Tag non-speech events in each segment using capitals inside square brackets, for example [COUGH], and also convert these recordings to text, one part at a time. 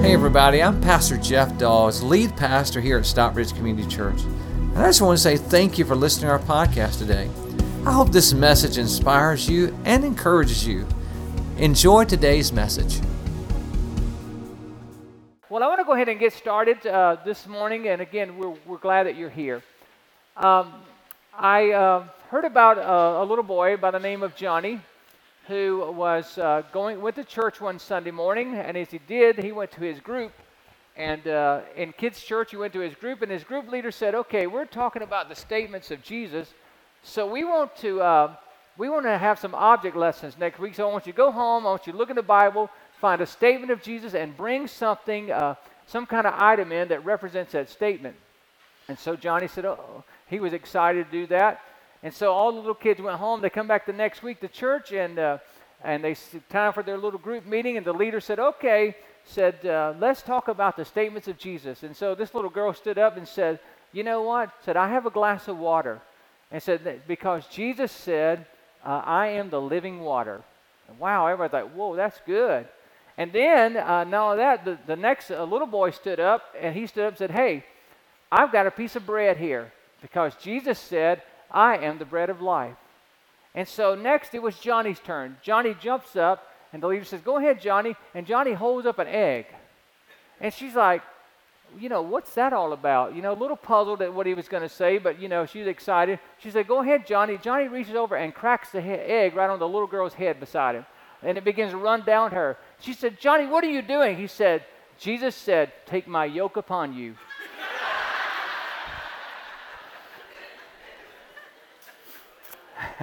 Hey, everybody, I'm Pastor Jeff Dawes, lead pastor here at Stockbridge Community Church. And I just want to say thank you for listening to our podcast today. I hope this message inspires you and encourages you. Enjoy today's message. Well, I want to go ahead and get started uh, this morning, and again, we're, we're glad that you're here. Um, I uh, heard about uh, a little boy by the name of Johnny who was uh, going went to church one Sunday morning, and as he did, he went to his group. And uh, in kids' church, he went to his group, and his group leader said, "Okay, we're talking about the statements of Jesus, so we want to uh, we want to have some object lessons next week. So I want you to go home. I want you to look in the Bible, find a statement of Jesus, and bring something, uh, some kind of item in that represents that statement." And so Johnny said, "Oh." He was excited to do that. And so all the little kids went home. They come back the next week to church, and uh, and they time for their little group meeting. And the leader said, "Okay," said, uh, "Let's talk about the statements of Jesus." And so this little girl stood up and said, "You know what?" Said, "I have a glass of water," and said because Jesus said, uh, "I am the living water." And wow! Everybody thought, "Whoa, that's good." And then, uh, not only that, the, the next little boy stood up, and he stood up and said, "Hey, I've got a piece of bread here because Jesus said." I am the bread of life. And so next it was Johnny's turn. Johnny jumps up, and the leader says, Go ahead, Johnny. And Johnny holds up an egg. And she's like, You know, what's that all about? You know, a little puzzled at what he was going to say, but, you know, she's excited. She said, Go ahead, Johnny. Johnny reaches over and cracks the he- egg right on the little girl's head beside him. And it begins to run down her. She said, Johnny, what are you doing? He said, Jesus said, Take my yoke upon you.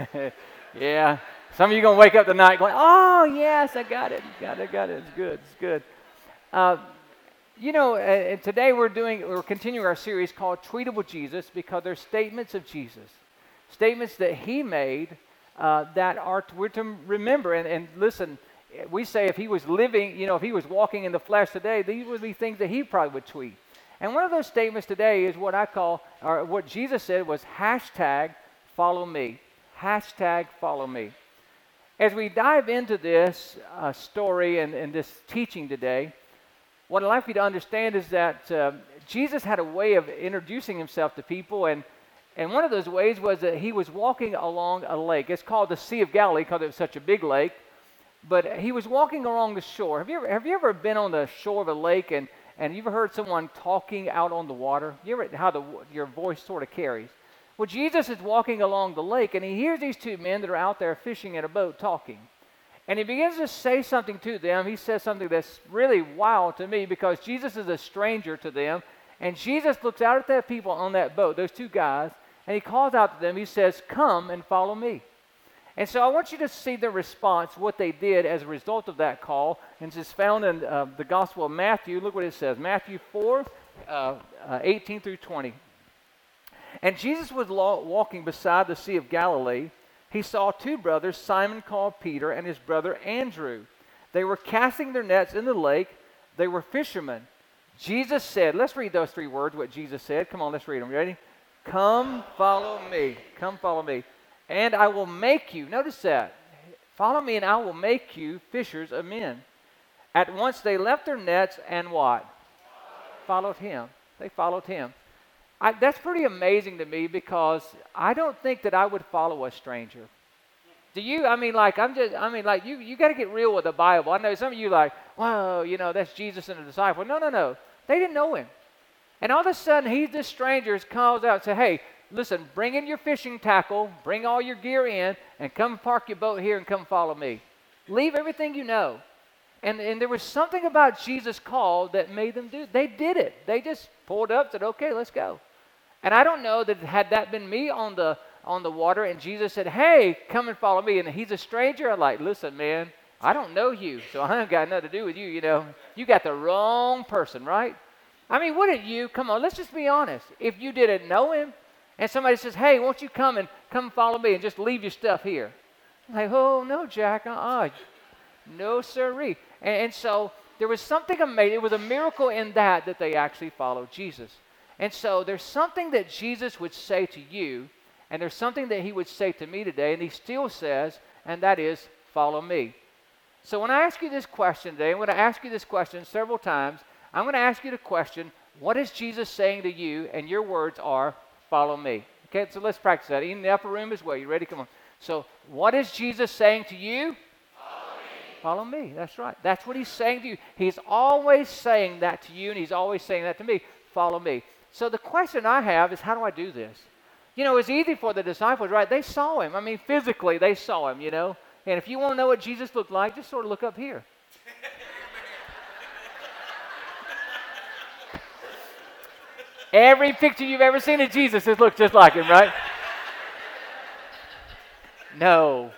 [LAUGHS] yeah. Some of you going to wake up tonight going, oh, yes, I got it. Got it, got it. It's good. It's good. Uh, you know, uh, today we're doing, we're continuing our series called Tweetable Jesus because they're statements of Jesus. Statements that he made uh, that are, we're to remember. And, and listen, we say if he was living, you know, if he was walking in the flesh today, these would be things that he probably would tweet. And one of those statements today is what I call, or what Jesus said was hashtag follow me hashtag follow me. As we dive into this uh, story and, and, this teaching today, what I'd like for you to understand is that uh, Jesus had a way of introducing himself to people, and, and one of those ways was that he was walking along a lake. It's called the Sea of Galilee because it was such a big lake, but he was walking along the shore. Have you ever, have you ever been on the shore of a lake and, and you've heard someone talking out on the water? You ever how the, your voice sort of carries? Well, Jesus is walking along the lake and he hears these two men that are out there fishing in a boat talking. And he begins to say something to them. He says something that's really wild to me because Jesus is a stranger to them. And Jesus looks out at that people on that boat, those two guys, and he calls out to them. He says, Come and follow me. And so I want you to see the response, what they did as a result of that call. And it's found in uh, the Gospel of Matthew. Look what it says Matthew 4 uh, uh, 18 through 20. And Jesus was walking beside the Sea of Galilee. He saw two brothers, Simon called Peter and his brother Andrew. They were casting their nets in the lake. They were fishermen. Jesus said, let's read those three words, what Jesus said. Come on, let's read them. You ready? Come follow me. Come follow me. And I will make you, notice that. Follow me and I will make you fishers of men. At once they left their nets and what? Followed him. They followed him. I, that's pretty amazing to me because I don't think that I would follow a stranger. Do you? I mean, like, I'm just, I mean, like, you, you got to get real with the Bible. I know some of you like, whoa, you know, that's Jesus and the disciple. No, no, no. They didn't know him. And all of a sudden, he's this stranger calls out and says, hey, listen, bring in your fishing tackle, bring all your gear in, and come park your boat here and come follow me. Leave everything you know. And, and there was something about Jesus' call that made them do They did it. They just pulled up, said, okay, let's go. And I don't know that had that been me on the on the water and Jesus said, Hey, come and follow me. And he's a stranger. I'm like, listen, man, I don't know you, so I ain't got nothing to do with you, you know. You got the wrong person, right? I mean, wouldn't you? Come on, let's just be honest. If you didn't know him and somebody says, Hey, won't you come and come follow me and just leave your stuff here? I'm like, oh no, Jack, uh-uh. No sirree. And, and so there was something amazing. It was a miracle in that that they actually followed Jesus. And so there's something that Jesus would say to you, and there's something that he would say to me today, and he still says, and that is, follow me. So when I ask you this question today, I'm going to ask you this question several times. I'm going to ask you the question, what is Jesus saying to you? And your words are, follow me. Okay, so let's practice that. In the upper room as well. You ready? Come on. So, what is Jesus saying to you? Follow me. Follow me. That's right. That's what he's saying to you. He's always saying that to you, and he's always saying that to me. Follow me. So, the question I have is, how do I do this? You know, it's easy for the disciples, right? They saw him. I mean, physically, they saw him, you know. And if you want to know what Jesus looked like, just sort of look up here. Every picture you've ever seen of Jesus has looked just like him, right? No.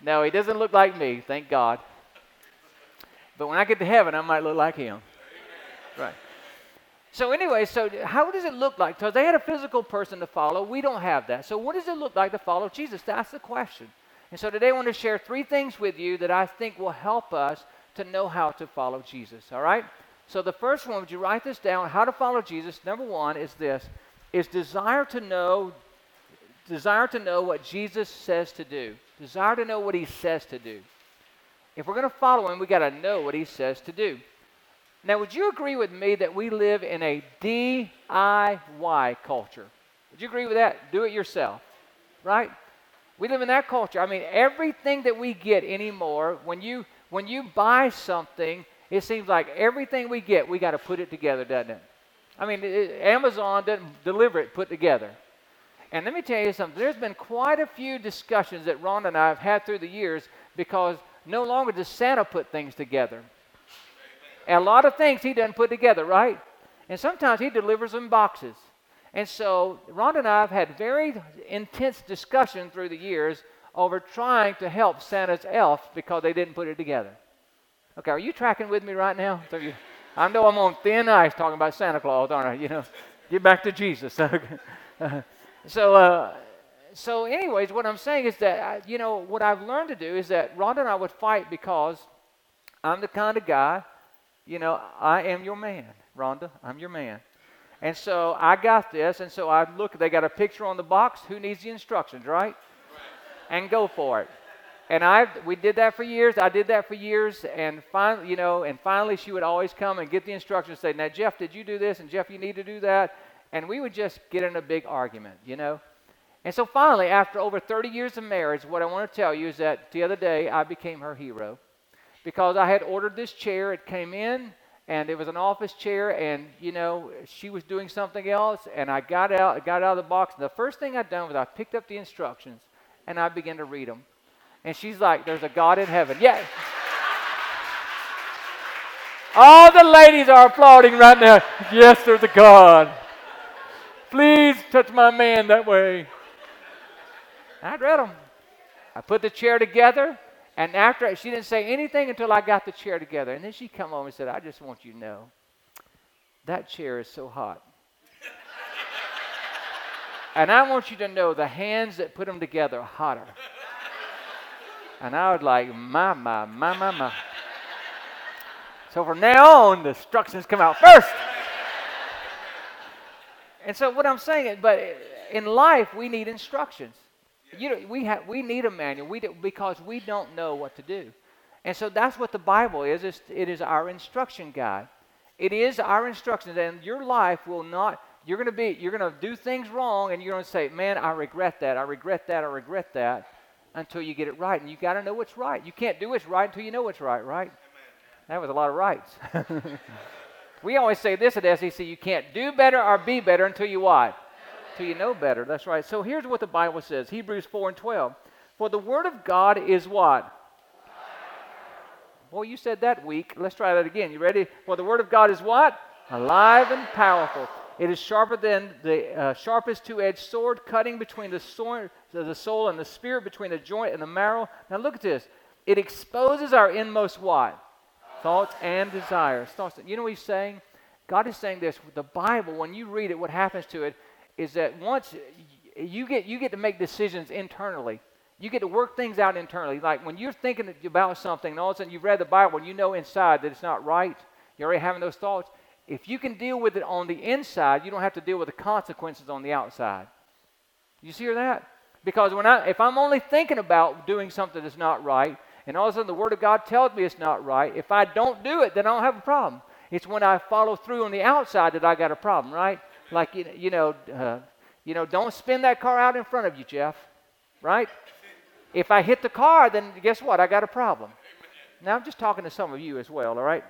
No, he doesn't look like me, thank God. But when I get to heaven, I might look like him. Right. So, anyway, so how does it look like? Because they had a physical person to follow. We don't have that. So, what does it look like to follow Jesus? That's the question. And so, today I want to share three things with you that I think will help us to know how to follow Jesus. All right? So the first one, would you write this down? How to follow Jesus. Number one is this: is desire to know, desire to know what Jesus says to do. Desire to know what He says to do. If we're going to follow Him, we got to know what He says to do. Now, would you agree with me that we live in a DIY culture? Would you agree with that? Do it yourself, right? We live in that culture. I mean, everything that we get anymore, when you when you buy something, it seems like everything we get, we got to put it together, doesn't it? I mean, it, Amazon doesn't deliver it put together. And let me tell you something. There's been quite a few discussions that Ron and I have had through the years because no longer does Santa put things together. And a lot of things he doesn't put together, right? And sometimes he delivers them boxes. And so Ron and I have had very intense discussion through the years over trying to help Santa's elf because they didn't put it together. Okay, are you tracking with me right now? I know I'm on thin ice talking about Santa Claus, aren't I? You know, get back to Jesus. [LAUGHS] so, uh, so, anyways, what I'm saying is that I, you know what I've learned to do is that Rhonda and I would fight because I'm the kind of guy, you know, I am your man, Rhonda. I'm your man. And so I got this, and so I look. They got a picture on the box. Who needs the instructions, right? And go for it. And I, we did that for years. I did that for years, and finally, you know, and finally, she would always come and get the instructions. and Say, "Now, Jeff, did you do this?" And Jeff, you need to do that. And we would just get in a big argument, you know. And so finally, after over 30 years of marriage, what I want to tell you is that the other day I became her hero because I had ordered this chair. It came in, and it was an office chair, and you know she was doing something else, and I got out, got out of the box, and the first thing I'd done was I picked up the instructions and I began to read them. And she's like, There's a God in heaven. Yeah. All the ladies are applauding right now. Yes, there's a God. Please touch my man that way. I read them. I put the chair together, and after she didn't say anything until I got the chair together. And then she come over and said, I just want you to know that chair is so hot. and I want you to know the hands that put them together are hotter. And I was like, my, my, my, my, my. So from now on, the instructions come out first. and so what I'm saying is, but in life, we need instructions. You know, we, have, we need a manual we do, because we don't know what to do. And so that's what the Bible is. It's, it is our instruction guide. It is our instructions, and your life will not. You're going to be. You're going to do things wrong, and you're going to say, "Man, I regret that. I regret that. I regret that." until you get it right. And you got to know what's right. You can't do what's right until you know what's right, right? That was a lot of rights. [LAUGHS] we always say this at SCC you can't do better or be better until you what? Until you know better. That's right. So here's what the Bible says Hebrews 4 and 12. For the word of God is what? Well, you said that weak. Let's try that again. You ready? For the word of God is what? Alive and powerful. It is sharper than the uh, sharpest two-edged sword, cutting between the the soul and the spirit, between the joint and the marrow. Now look at this. It exposes our inmost what? Thoughts and desires. Thoughts. You know what he's saying? God is saying this. The Bible, when you read it, what happens to it is that once you get you get to make decisions internally. You get to work things out internally. Like when you're thinking about something, and all of a sudden you've read the Bible and you know inside that it's not right. You're already having those thoughts. If you can deal with it on the inside, you don't have to deal with the consequences on the outside. You see that? Because when I, if I'm only thinking about doing something that's not right, and all of a sudden the Word of God tells me it's not right. If I don't do it, then I don't have a problem. It's when I follow through on the outside that I got a problem, right? Like, you know, uh, you know, don't spin that car out in front of you, Jeff, right? If I hit the car, then guess what? I got a problem. Now, I'm just talking to some of you as well, all right?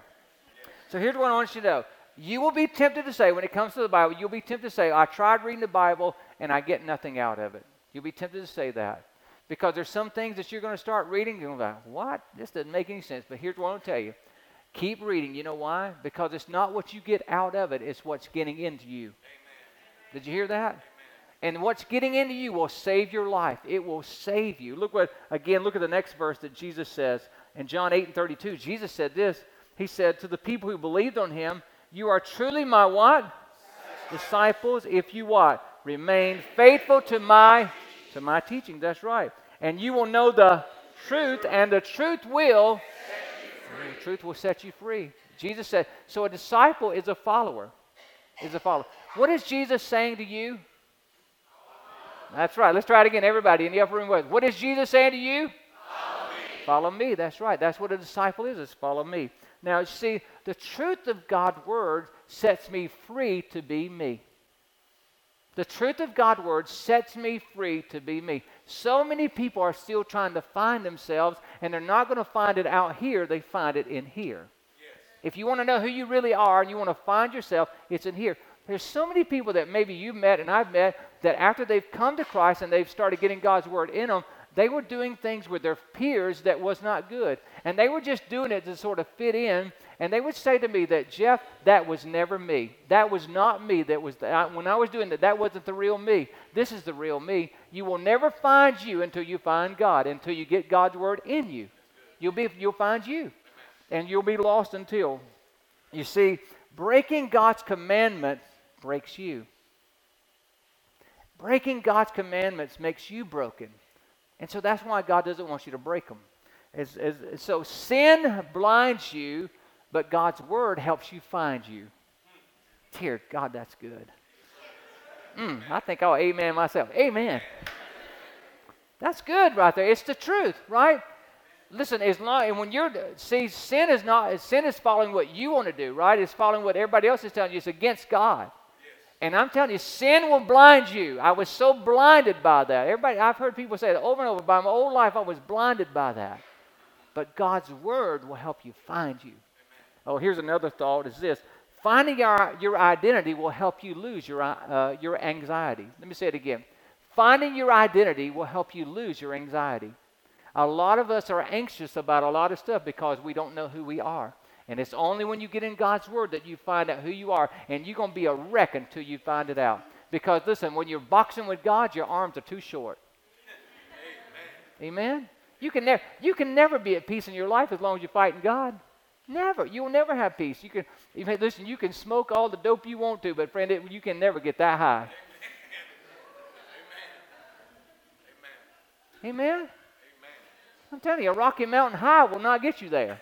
So here's what I want you to know. You will be tempted to say, when it comes to the Bible, you'll be tempted to say, I tried reading the Bible and I get nothing out of it. You'll be tempted to say that. Because there's some things that you're going to start reading, you're going to go, what? This doesn't make any sense. But here's what I want to tell you. Keep reading. You know why? Because it's not what you get out of it, it's what's getting into you. Amen. Did you hear that? Amen. And what's getting into you will save your life. It will save you. Look what, again, look at the next verse that Jesus says in John 8 and 32. Jesus said this. He said to the people who believed on him, You are truly my what? Disciples, if you what? Remain faithful to my to my teaching. That's right. And you will know the truth, and the truth will truth will set you free. Jesus said, so a disciple is a follower. Is a follower. What is Jesus saying to you? That's right. Let's try it again, everybody in the upper room. What is Jesus saying to you? Follow me. Follow me. That's right. That's what a disciple is. Is follow me. Now, see, the truth of God's word sets me free to be me. The truth of God's word sets me free to be me. So many people are still trying to find themselves, and they're not going to find it out here, they find it in here. Yes. If you want to know who you really are and you want to find yourself, it's in here. There's so many people that maybe you've met and I've met that after they've come to Christ and they've started getting God's word in them, they were doing things with their peers that was not good. And they were just doing it to sort of fit in. And they would say to me that, Jeff, that was never me. That was not me. That was the, I, when I was doing that, that wasn't the real me. This is the real me. You will never find you until you find God, until you get God's word in you. You'll, be, you'll find you. And you'll be lost until. You see, breaking God's commandments breaks you. Breaking God's commandments makes you broken. And so that's why God doesn't want you to break them. As, as, so sin blinds you, but God's word helps you find you. Dear God, that's good. Mm, I think I'll amen myself. Amen. That's good right there. It's the truth, right? Listen, as long and when you're see, sin is not sin is following what you want to do, right? It's following what everybody else is telling you. It's against God. And I'm telling you, sin will blind you. I was so blinded by that. Everybody, I've heard people say that over and over. By my whole life, I was blinded by that. But God's word will help you find you. Oh, here's another thought: is this finding your, your identity will help you lose your uh, your anxiety. Let me say it again. Finding your identity will help you lose your anxiety. A lot of us are anxious about a lot of stuff because we don't know who we are. And it's only when you get in God's Word that you find out who you are. And you're going to be a wreck until you find it out. Because listen, when you're boxing with God, your arms are too short. Amen. Amen? You can, never, you can never be at peace in your life as long as you're fighting God. Never. You will never have peace. You can listen. You can smoke all the dope you want to, but friend, it, you can never get that high. Amen. Amen. Amen. I'm telling you, a Rocky Mountain high will not get you there.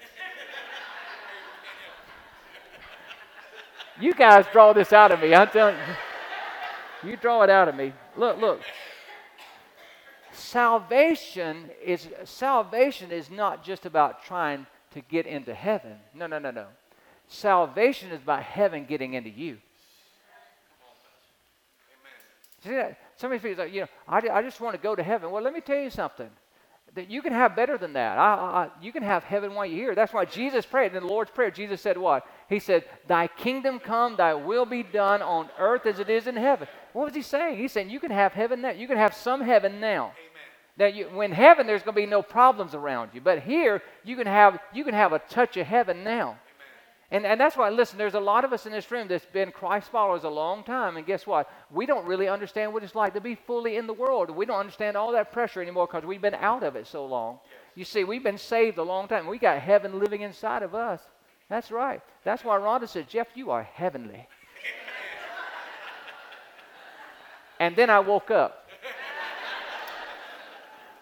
You guys draw this out of me. I'm telling you. You draw it out of me. Look, look. Salvation is salvation is not just about trying to get into heaven. No, no, no, no. Salvation is about heaven getting into you. See that? Somebody feels like, you know, I, I just want to go to heaven. Well, let me tell you something that you can have better than that. I, I, you can have heaven while you're here. That's why Jesus prayed. In the Lord's Prayer, Jesus said what? He said, Thy kingdom come, thy will be done on earth as it is in heaven. What was he saying? He's saying you can have heaven now. You can have some heaven now. Now, you, when heaven, there's going to be no problems around you. But here, you can have, you can have a touch of heaven now. And, and that's why, listen, there's a lot of us in this room that's been Christ followers a long time. And guess what? We don't really understand what it's like to be fully in the world. We don't understand all that pressure anymore because we've been out of it so long. You see, we've been saved a long time. We got heaven living inside of us. That's right. That's why Rhonda said, Jeff, you are heavenly. [LAUGHS] and then I woke up.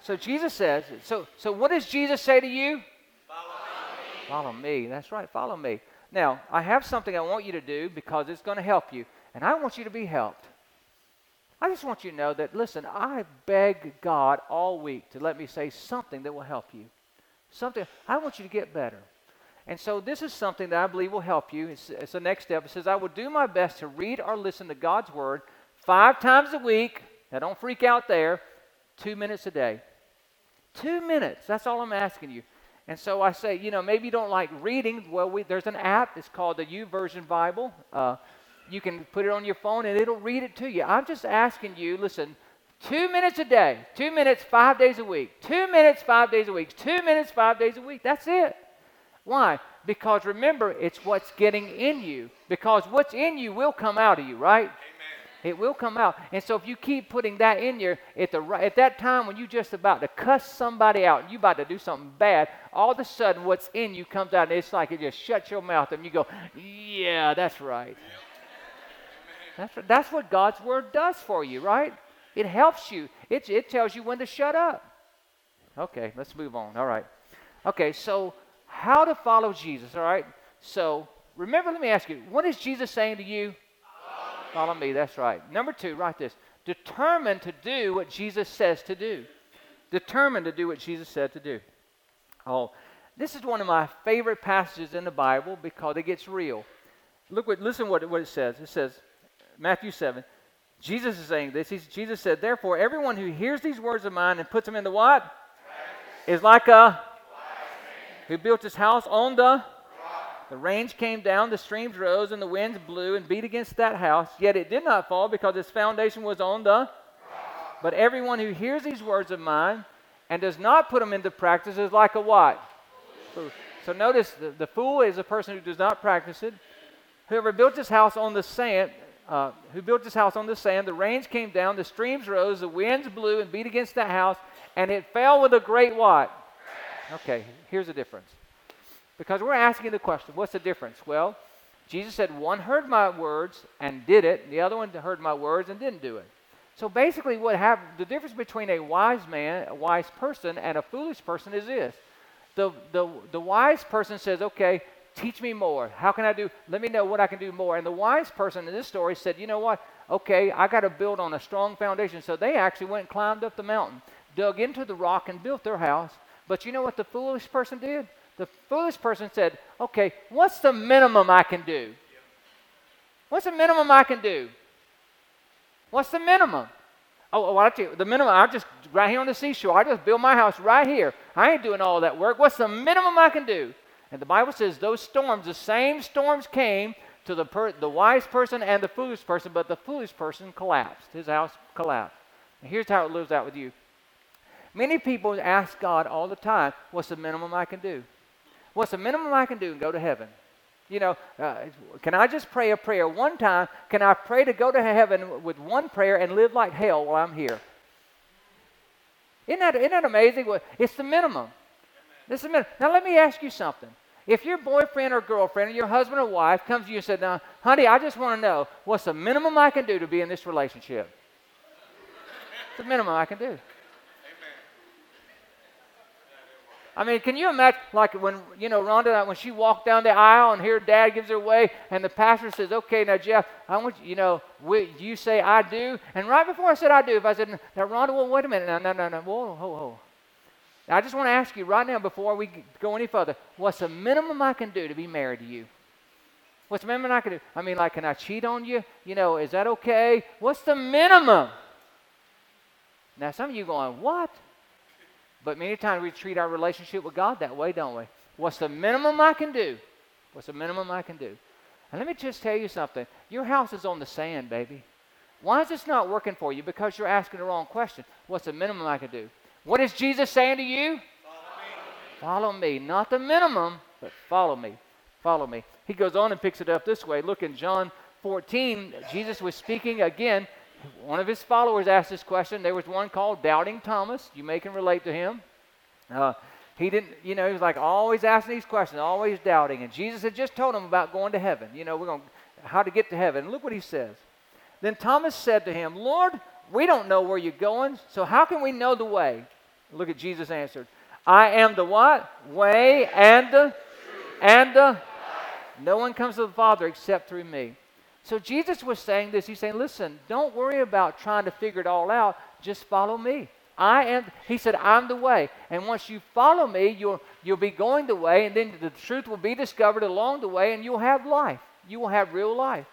So Jesus says, so, so what does Jesus say to you? Follow me. Follow me. That's right. Follow me. Now, I have something I want you to do because it's going to help you, and I want you to be helped. I just want you to know that, listen, I beg God all week to let me say something that will help you. something. I want you to get better. And so this is something that I believe will help you. It's, it's the next step. It says, I will do my best to read or listen to God's word five times a week. Now, don't freak out there. Two minutes a day. Two minutes. That's all I'm asking you. And so I say, you know, maybe you don't like reading. Well, we, there's an app. It's called the YouVersion Bible. Uh, you can put it on your phone and it'll read it to you. I'm just asking you, listen, two minutes a day, two minutes, five days a week, two minutes, five days a week, two minutes, five days a week. That's it. Why? Because remember, it's what's getting in you. Because what's in you will come out of you, right? It will come out. And so if you keep putting that in there, at, the, right, at that time when you're just about to cuss somebody out and you're about to do something bad, all of a sudden what's in you comes out and it's like it just shuts your mouth and you go, yeah, that's right. That's, that's what God's word does for you, right? It helps you. It, it tells you when to shut up. Okay, let's move on. All right. Okay, so how to follow Jesus, all right? So remember, let me ask you, what is Jesus saying to you? Follow me, that's right. Number two, write this. Determined to do what Jesus says to do. Determined to do what Jesus said to do. Oh, this is one of my favorite passages in the Bible because it gets real. Look what listen what, what it says. It says, Matthew 7. Jesus is saying this. He's, Jesus said, Therefore, everyone who hears these words of mine and puts them into what? Practice. Is like a who built his house on the the rains came down, the streams rose, and the winds blew and beat against that house. Yet it did not fall because its foundation was on the But everyone who hears these words of mine and does not put them into practice is like a what? Fool. So notice the, the fool is a person who does not practice it. Whoever built his house on the sand, uh, who built his house on the sand, the rains came down, the streams rose, the winds blew and beat against that house, and it fell with a great what? Okay, here's the difference. Because we're asking the question, what's the difference? Well, Jesus said, one heard my words and did it, and the other one heard my words and didn't do it. So basically, what happened, the difference between a wise man, a wise person, and a foolish person is this. The, the, the wise person says, okay, teach me more. How can I do? Let me know what I can do more. And the wise person in this story said, you know what? Okay, I got to build on a strong foundation. So they actually went and climbed up the mountain, dug into the rock, and built their house. But you know what the foolish person did? The foolish person said, Okay, what's the minimum I can do? What's the minimum I can do? What's the minimum? Oh, well, I tell you, the minimum, I just, right here on the seashore, I just build my house right here. I ain't doing all that work. What's the minimum I can do? And the Bible says those storms, the same storms came to the, per, the wise person and the foolish person, but the foolish person collapsed. His house collapsed. And here's how it lives out with you. Many people ask God all the time, What's the minimum I can do? What's the minimum I can do and go to heaven? You know, uh, can I just pray a prayer one time? Can I pray to go to heaven with one prayer and live like hell while I'm here? Isn't that, isn't that amazing? It's the minimum. This is minimum. Now, let me ask you something. If your boyfriend or girlfriend or your husband or wife comes to you and said, Now, honey, I just want to know what's the minimum I can do to be in this relationship? It's the minimum I can do. I mean, can you imagine, like when, you know, Rhonda, when she walked down the aisle and here dad gives her away and the pastor says, okay, now, Jeff, I want you, you know, we, you say I do. And right before I said I do, if I said, now, Rhonda, well, wait a minute. No, no, no, no. Whoa, whoa, whoa. Now, I just want to ask you right now before we go any further, what's the minimum I can do to be married to you? What's the minimum I can do? I mean, like, can I cheat on you? You know, is that okay? What's the minimum? Now, some of you going, what? But many times we treat our relationship with God that way, don't we? What's the minimum I can do? What's the minimum I can do? And let me just tell you something. Your house is on the sand, baby. Why is this not working for you? Because you're asking the wrong question. What's the minimum I can do? What is Jesus saying to you? Follow me. Follow me. Not the minimum, but follow me. Follow me. He goes on and picks it up this way. Look in John 14. Jesus was speaking again one of his followers asked this question. There was one called Doubting Thomas. You may can relate to him. Uh, he didn't, you know, he was like always asking these questions, always doubting. And Jesus had just told him about going to heaven. You know, we're going how to get to heaven. And look what he says. Then Thomas said to him, Lord, we don't know where you're going, so how can we know the way? Look at Jesus answered. I am the what? Way and the and the no one comes to the Father except through me. So Jesus was saying this. He's saying, listen, don't worry about trying to figure it all out. Just follow me. I am, he said, I'm the way. And once you follow me, you'll, you'll be going the way, and then the truth will be discovered along the way, and you'll have life. You will have real life.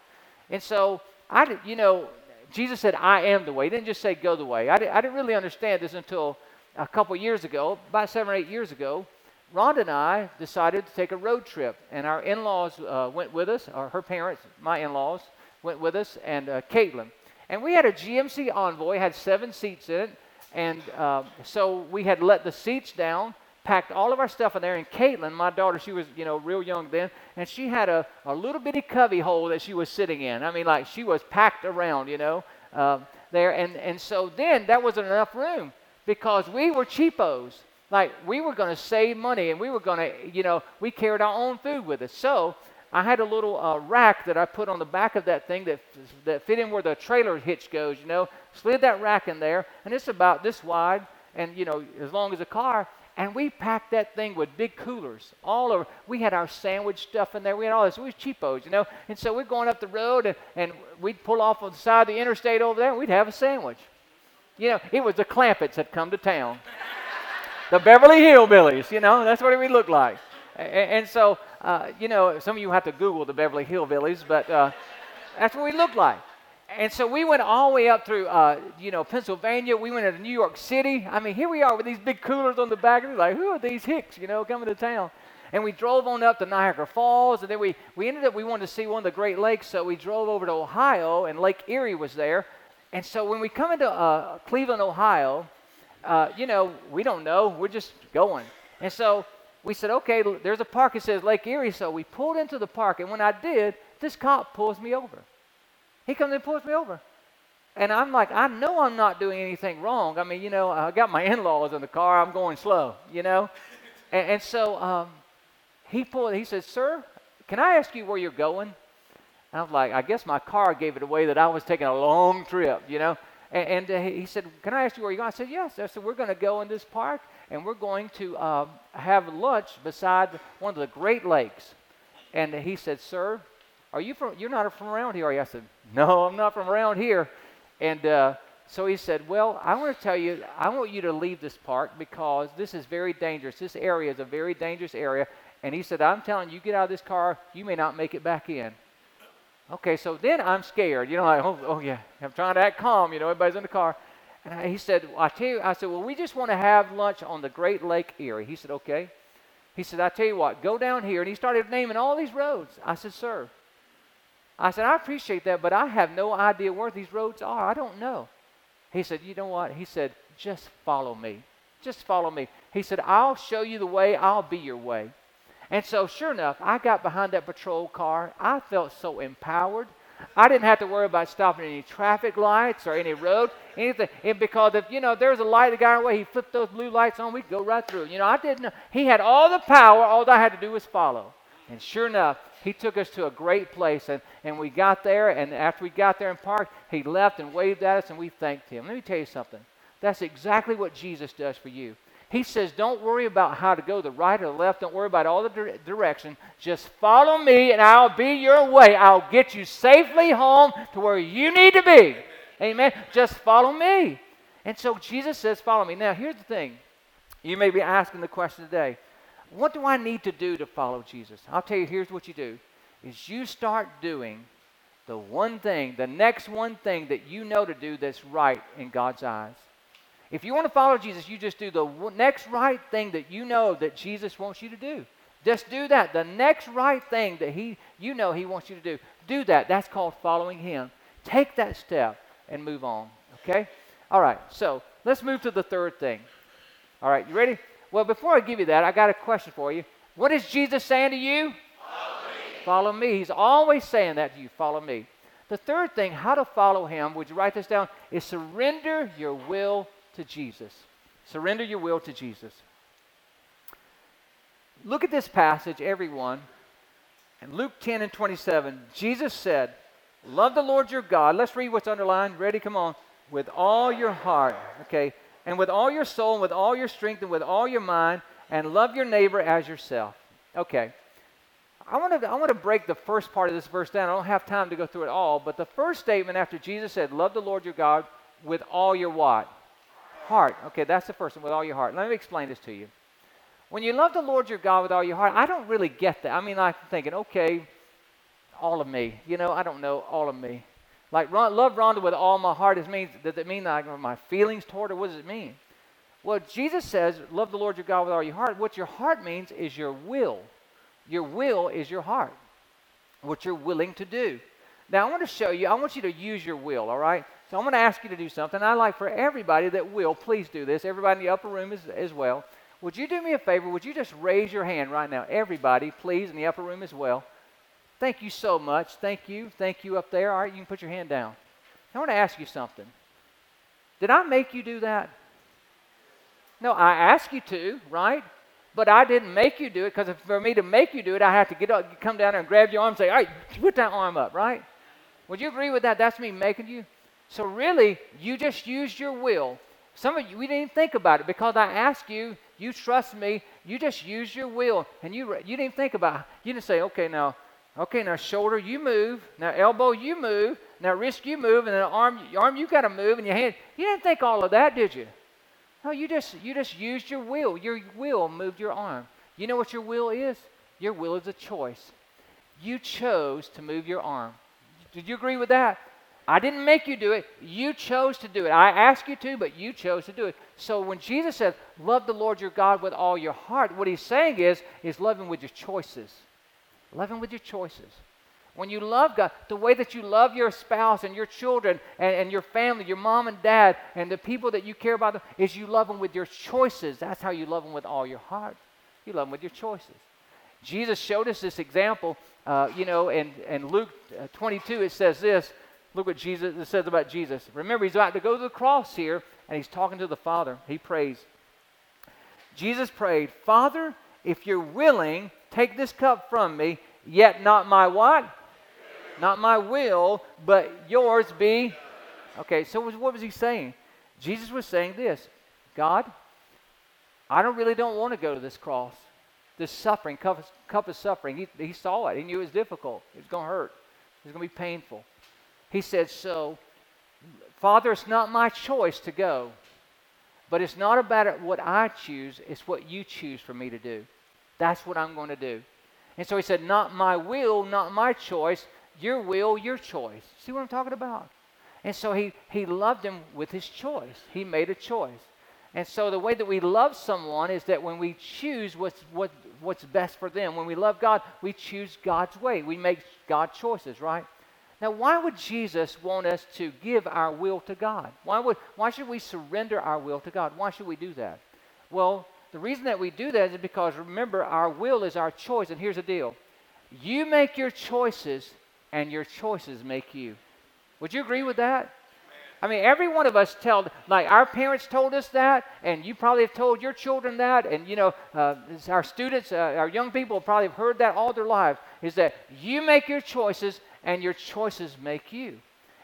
And so, I, you know, Jesus said, I am the way. He didn't just say, go the way. I, I didn't really understand this until a couple years ago, about seven or eight years ago. Rhonda and I decided to take a road trip, and our in laws uh, went with us, or her parents, my in laws, went with us, and uh, Caitlin. And we had a GMC Envoy, had seven seats in it, and uh, so we had let the seats down, packed all of our stuff in there, and Caitlin, my daughter, she was, you know, real young then, and she had a, a little bitty cubby hole that she was sitting in. I mean, like, she was packed around, you know, uh, there. And, and so then that wasn't enough room because we were cheapos. Like we were going to save money and we were going to, you know, we carried our own food with us. So I had a little uh, rack that I put on the back of that thing that, that fit in where the trailer hitch goes, you know, slid that rack in there, and it's about this wide and, you know, as long as a car. And we packed that thing with big coolers all over. We had our sandwich stuff in there. We had all this. We was cheapos, you know. And so we're going up the road, and, and we'd pull off on the side of the interstate over there, and we'd have a sandwich. You know, it was the Clampetts that come to town. The Beverly Hillbillies, you know, that's what we look like. And, and so, uh, you know, some of you have to Google the Beverly Hillbillies, but uh, that's what we look like. And so we went all the way up through, uh, you know, Pennsylvania. We went to New York City. I mean, here we are with these big coolers on the back. And like, who are these hicks, you know, coming to town? And we drove on up to Niagara Falls, and then we, we ended up, we wanted to see one of the Great Lakes, so we drove over to Ohio, and Lake Erie was there. And so when we come into uh, Cleveland, Ohio, uh, you know, we don't know. We're just going. And so we said, okay, there's a park that says Lake Erie. So we pulled into the park. And when I did, this cop pulls me over. He comes and pulls me over. And I'm like, I know I'm not doing anything wrong. I mean, you know, I got my in laws in the car. I'm going slow, you know? And, and so um, he pulled, he said, Sir, can I ask you where you're going? And I was like, I guess my car gave it away that I was taking a long trip, you know. And, and uh, he said, Can I ask you where you're going? I said, Yes. I said, We're going to go in this park and we're going to um, have lunch beside one of the Great Lakes. And he said, Sir, are you from, you're not from around here, are you? I said, No, I'm not from around here. And uh, so he said, Well, I want to tell you, I want you to leave this park because this is very dangerous. This area is a very dangerous area. And he said, I'm telling you, get out of this car, you may not make it back in. Okay, so then I'm scared. You know, like, oh, oh yeah, I'm trying to act calm. You know, everybody's in the car. And I, he said, well, I tell you, I said, well, we just want to have lunch on the Great Lake Erie. He said, okay. He said, I tell you what, go down here. And he started naming all these roads. I said, sir. I said, I appreciate that, but I have no idea where these roads are. I don't know. He said, you know what? He said, just follow me. Just follow me. He said, I'll show you the way. I'll be your way. And so, sure enough, I got behind that patrol car. I felt so empowered. I didn't have to worry about stopping any traffic lights or any road, anything. And because if you know there was a light the guy way, he flipped those blue lights on, we'd go right through. You know, I didn't know. He had all the power. All I had to do was follow. And sure enough, he took us to a great place. And, and we got there, and after we got there and parked, he left and waved at us, and we thanked him. Let me tell you something. That's exactly what Jesus does for you. He says, Don't worry about how to go the right or the left. Don't worry about all the dire- direction. Just follow me, and I'll be your way. I'll get you safely home to where you need to be. Amen. Just follow me. And so Jesus says, Follow me. Now, here's the thing. You may be asking the question today What do I need to do to follow Jesus? I'll tell you, here's what you do is you start doing the one thing, the next one thing that you know to do that's right in God's eyes. If you want to follow Jesus, you just do the next right thing that you know that Jesus wants you to do. Just do that. The next right thing that he you know he wants you to do. Do that. That's called following him. Take that step and move on. Okay? All right. So, let's move to the third thing. All right, you ready? Well, before I give you that, I got a question for you. What is Jesus saying to you? Follow me. Follow me. He's always saying that to you. Follow me. The third thing, how to follow him, would you write this down? Is surrender your will to Jesus. Surrender your will to Jesus. Look at this passage, everyone. In Luke 10 and 27, Jesus said, Love the Lord your God. Let's read what's underlined. Ready? Come on. With all your heart, okay? And with all your soul, and with all your strength, and with all your mind, and love your neighbor as yourself. Okay. I want to I want to break the first part of this verse down. I don't have time to go through it all, but the first statement after Jesus said, "Love the Lord your God with all your what? Heart. Okay, that's the first one, with all your heart. Let me explain this to you. When you love the Lord your God with all your heart, I don't really get that. I mean, I'm thinking, okay, all of me. You know, I don't know, all of me. Like love Rhonda with all my heart is means does it mean like my feelings toward her? What does it mean? Well, Jesus says, love the Lord your God with all your heart. What your heart means is your will. Your will is your heart. What you're willing to do. Now I want to show you, I want you to use your will, all right? So I'm going to ask you to do something. I'd like for everybody that will, please do this. Everybody in the upper room is, as well. Would you do me a favor? Would you just raise your hand right now? Everybody, please, in the upper room as well. Thank you so much. Thank you. Thank you up there. All right, you can put your hand down. I want to ask you something. Did I make you do that? No, I asked you to, right? But I didn't make you do it because for me to make you do it, I have to get up, come down there and grab your arm and say, all right, put that arm up, right? Would you agree with that? That's me making you. So really, you just used your will. Some of you, we didn't even think about it because I asked you, you trust me, you just used your will and you, you didn't think about it. You didn't say, okay, now Okay, now shoulder, you move. Now elbow, you move. Now wrist, you move, and then arm, arm, you got to move, and your hand. You didn't think all of that, did you? No, you just you just used your will. Your will moved your arm. You know what your will is? Your will is a choice. You chose to move your arm. Did you agree with that? I didn't make you do it. You chose to do it. I asked you to, but you chose to do it. So when Jesus says, "Love the Lord your God with all your heart," what he's saying is, is love him with your choices. Love Him with your choices. When you love God, the way that you love your spouse and your children and, and your family, your mom and dad, and the people that you care about, is you love them with your choices. That's how you love them with all your heart. You love them with your choices. Jesus showed us this example, uh, you know, in, in Luke uh, 22, it says this. Look what Jesus says about Jesus. Remember, he's about to go to the cross here, and he's talking to the Father. He prays. Jesus prayed, Father, if you're willing, Take this cup from me, yet not my what? Not my will, but yours be. Okay, so what was he saying? Jesus was saying this God, I don't really don't want to go to this cross, this suffering, cup cup of suffering. He, he saw it. He knew it was difficult. It was going to hurt. It was going to be painful. He said, So, Father, it's not my choice to go, but it's not about what I choose, it's what you choose for me to do. That's what I'm going to do. And so he said, Not my will, not my choice, your will, your choice. See what I'm talking about? And so he, he loved him with his choice. He made a choice. And so the way that we love someone is that when we choose what's, what, what's best for them, when we love God, we choose God's way. We make God choices, right? Now, why would Jesus want us to give our will to God? Why, would, why should we surrender our will to God? Why should we do that? Well, the reason that we do that is because remember, our will is our choice. And here's the deal you make your choices, and your choices make you. Would you agree with that? I mean, every one of us tell, like our parents told us that, and you probably have told your children that, and you know, uh, our students, uh, our young people probably have heard that all their lives. Is that you make your choices, and your choices make you.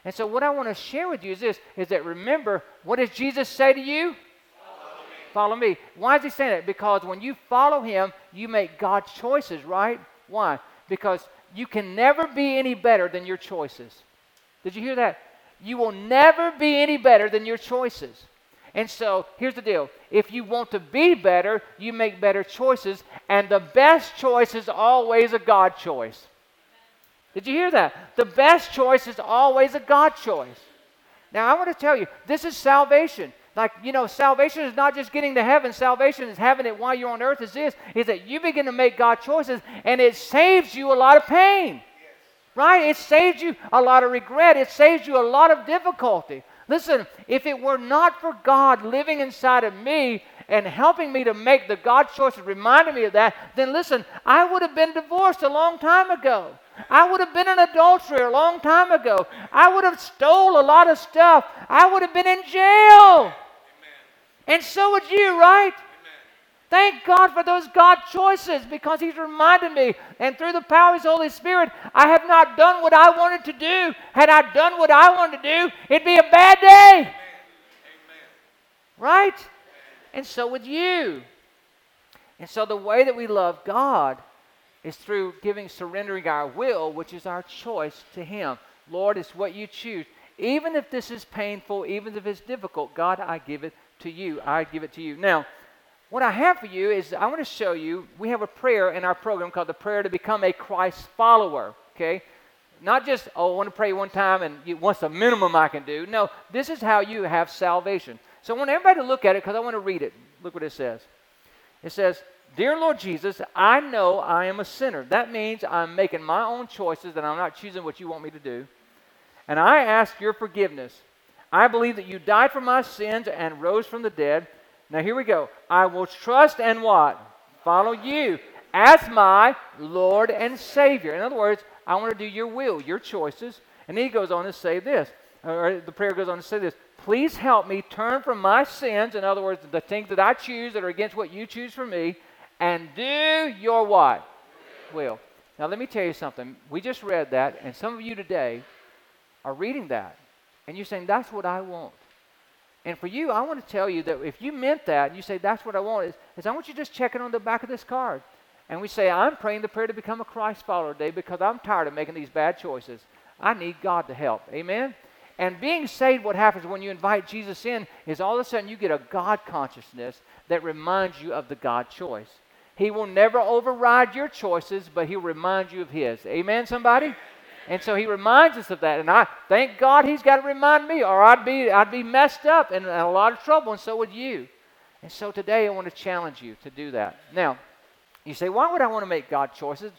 And so, what I want to share with you is this: is that remember, what does Jesus say to you? Follow me. follow me. Why is he saying that? Because when you follow him, you make God's choices, right? Why? Because you can never be any better than your choices. Did you hear that? You will never be any better than your choices. And so here's the deal if you want to be better, you make better choices, and the best choice is always a God choice. Did you hear that? The best choice is always a God choice. Now, I want to tell you, this is salvation. Like, you know, salvation is not just getting to heaven, salvation is having it while you're on earth. Is this, is that you begin to make God choices and it saves you a lot of pain. Right? It saves you a lot of regret. It saves you a lot of difficulty. Listen, if it were not for God living inside of me and helping me to make the God choices, reminding me of that, then listen, I would have been divorced a long time ago. I would have been an adulterer a long time ago. I would have stole a lot of stuff. I would have been in jail. And so would you, right? Thank God for those God choices because He's reminded me, and through the power of His Holy Spirit, I have not done what I wanted to do. Had I done what I wanted to do, it'd be a bad day. Amen. Right? And so would you. And so the way that we love God is through giving, surrendering our will, which is our choice to Him. Lord, it's what you choose. Even if this is painful, even if it's difficult, God, I give it to you, I give it to you. Now, what I have for you is I want to show you, we have a prayer in our program called the prayer to become a Christ follower, okay? Not just, oh, I want to pray one time and what's the minimum I can do? No, this is how you have salvation. So I want everybody to look at it because I want to read it. Look what it says. It says, Dear Lord Jesus, I know I am a sinner. That means I'm making my own choices and I'm not choosing what you want me to do. And I ask your forgiveness. I believe that you died for my sins and rose from the dead. Now here we go. I will trust and what? Follow you as my Lord and Savior. In other words, I want to do your will, your choices. And he goes on to say this, or the prayer goes on to say this Please help me turn from my sins, in other words, the things that I choose that are against what you choose for me, and do your what? Will. Now, let me tell you something. We just read that, and some of you today are reading that, and you're saying, That's what I want. And for you, I want to tell you that if you meant that and you say, That's what I want, is, is I want you to just check it on the back of this card. And we say, I'm praying the prayer to become a Christ follower today because I'm tired of making these bad choices. I need God to help. Amen? And being saved, what happens when you invite Jesus in is all of a sudden you get a God consciousness that reminds you of the God choice. He will never override your choices, but he'll remind you of his. Amen, somebody? And so he reminds us of that. And I thank God he's got to remind me, or I'd be, I'd be messed up and in a lot of trouble, and so would you. And so today I want to challenge you to do that. Now, you say, why would I want to make God choices?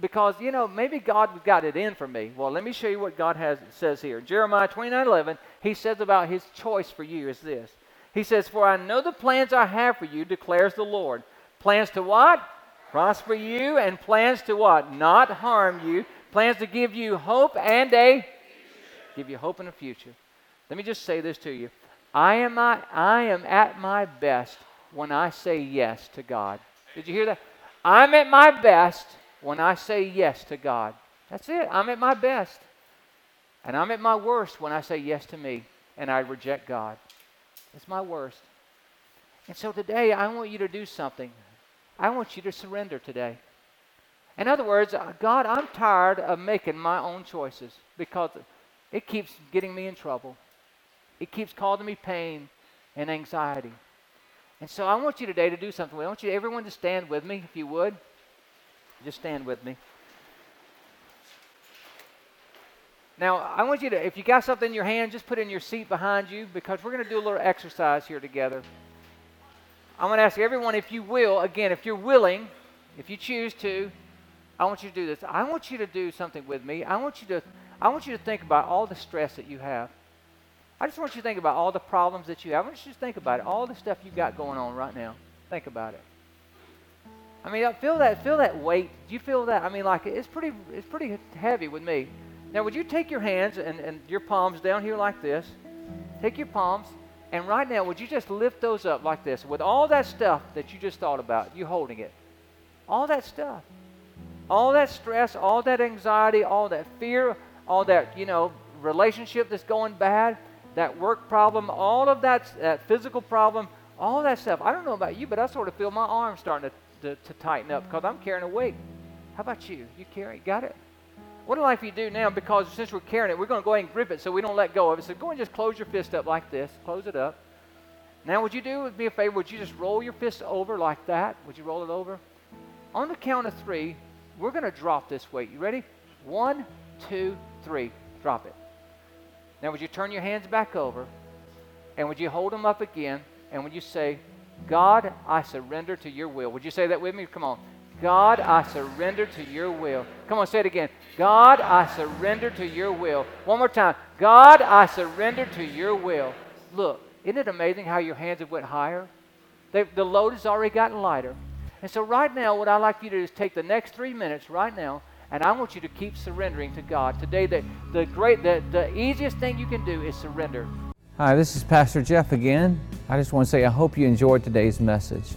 Because, you know, maybe God got it in for me. Well, let me show you what God has says here. Jeremiah 29 11, he says about his choice for you is this. He says, For I know the plans I have for you, declares the Lord. Plans to what? Prosper you, and plans to what? Not harm you, plans to give you hope and a give you hope in the future. Let me just say this to you. I am, I, I am at my best when I say yes to God. Did you hear that? I'm at my best when I say yes to God. That's it. I'm at my best. And I'm at my worst when I say yes to me and I reject God. It's my worst. And so today, I want you to do something. I want you to surrender today. In other words, uh, God, I'm tired of making my own choices because it keeps getting me in trouble. It keeps causing me pain and anxiety. And so I want you today to do something. I want you everyone to stand with me, if you would. Just stand with me. Now, I want you to, if you got something in your hand, just put it in your seat behind you because we're going to do a little exercise here together. I'm going to ask everyone, if you will, again, if you're willing, if you choose to, I want you to do this. I want you to do something with me. I want you to I want you to think about all the stress that you have. I just want you to think about all the problems that you have. I want you to think about it, all the stuff you've got going on right now. Think about it. I mean, feel that feel that weight. Do you feel that? I mean, like it's pretty it's pretty heavy with me. Now, would you take your hands and, and your palms down here like this? Take your palms, and right now, would you just lift those up like this with all that stuff that you just thought about, you holding it? All that stuff all that stress, all that anxiety, all that fear, all that, you know, relationship that's going bad, that work problem, all of that, that physical problem, all that stuff. I don't know about you, but I sort of feel my arms starting to, to, to tighten up because I'm carrying a weight. How about you? You carry Got it? What do I have you do now? Because since we're carrying it, we're going to go ahead and grip it so we don't let go of it. So go and just close your fist up like this. Close it up. Now, would you do me a favor? Would you just roll your fist over like that? Would you roll it over? On the count of three, we're going to drop this weight. You ready? One, two, three. Drop it. Now, would you turn your hands back over? And would you hold them up again? And would you say, God, I surrender to your will? Would you say that with me? Come on. God, I surrender to your will. Come on, say it again. God, I surrender to your will. One more time. God, I surrender to your will. Look, isn't it amazing how your hands have went higher? They, the load has already gotten lighter. And so, right now, what I'd like you to do is take the next three minutes right now, and I want you to keep surrendering to God. Today, the, the, great, the, the easiest thing you can do is surrender. Hi, this is Pastor Jeff again. I just want to say I hope you enjoyed today's message.